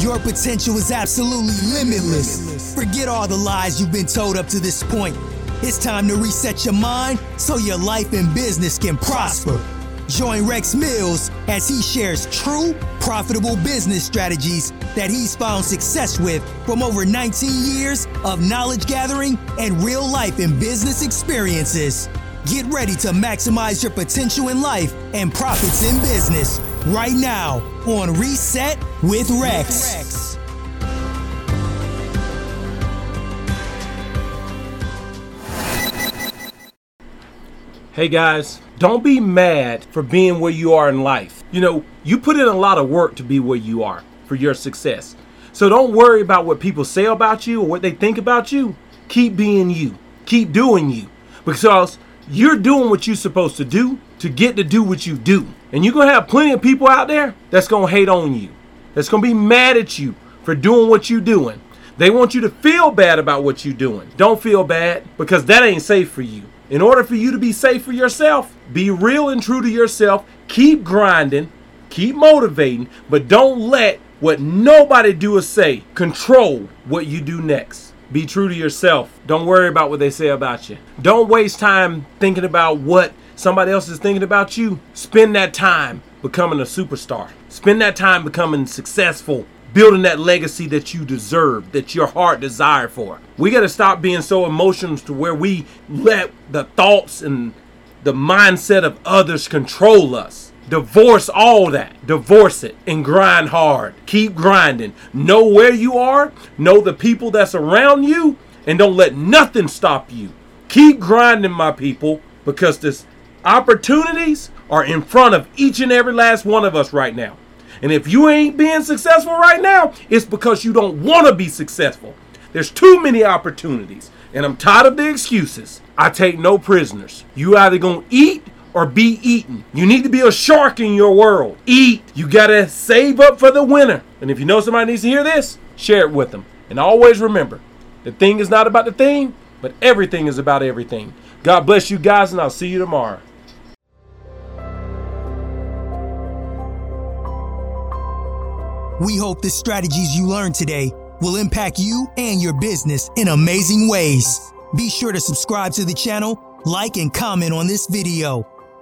Your potential is absolutely limitless. Forget all the lies you've been told up to this point. It's time to reset your mind so your life and business can prosper. Join Rex Mills as he shares true, profitable business strategies that he's found success with from over 19 years of knowledge gathering and real life and business experiences. Get ready to maximize your potential in life and profits in business right now on Reset with Rex. Hey guys, don't be mad for being where you are in life. You know, you put in a lot of work to be where you are for your success. So don't worry about what people say about you or what they think about you. Keep being you. Keep doing you. Because you're doing what you're supposed to do to get to do what you do. And you're going to have plenty of people out there that's going to hate on you, that's going to be mad at you for doing what you're doing. They want you to feel bad about what you're doing. Don't feel bad because that ain't safe for you. In order for you to be safe for yourself, be real and true to yourself. Keep grinding, keep motivating, but don't let what nobody do or say control what you do next. Be true to yourself. Don't worry about what they say about you. Don't waste time thinking about what somebody else is thinking about you. Spend that time becoming a superstar. Spend that time becoming successful, building that legacy that you deserve, that your heart desire for. We got to stop being so emotional to where we let the thoughts and the mindset of others control us. Divorce all that. Divorce it and grind hard. Keep grinding. Know where you are, know the people that's around you, and don't let nothing stop you. Keep grinding, my people, because this opportunities are in front of each and every last one of us right now. And if you ain't being successful right now, it's because you don't want to be successful. There's too many opportunities, and I'm tired of the excuses. I take no prisoners. You either gonna eat or be eaten. You need to be a shark in your world. Eat. You gotta save up for the winter. And if you know somebody needs to hear this, share it with them. And always remember, the thing is not about the thing, but everything is about everything. God bless you guys, and I'll see you tomorrow. We hope the strategies you learned today will impact you and your business in amazing ways. Be sure to subscribe to the channel, like, and comment on this video.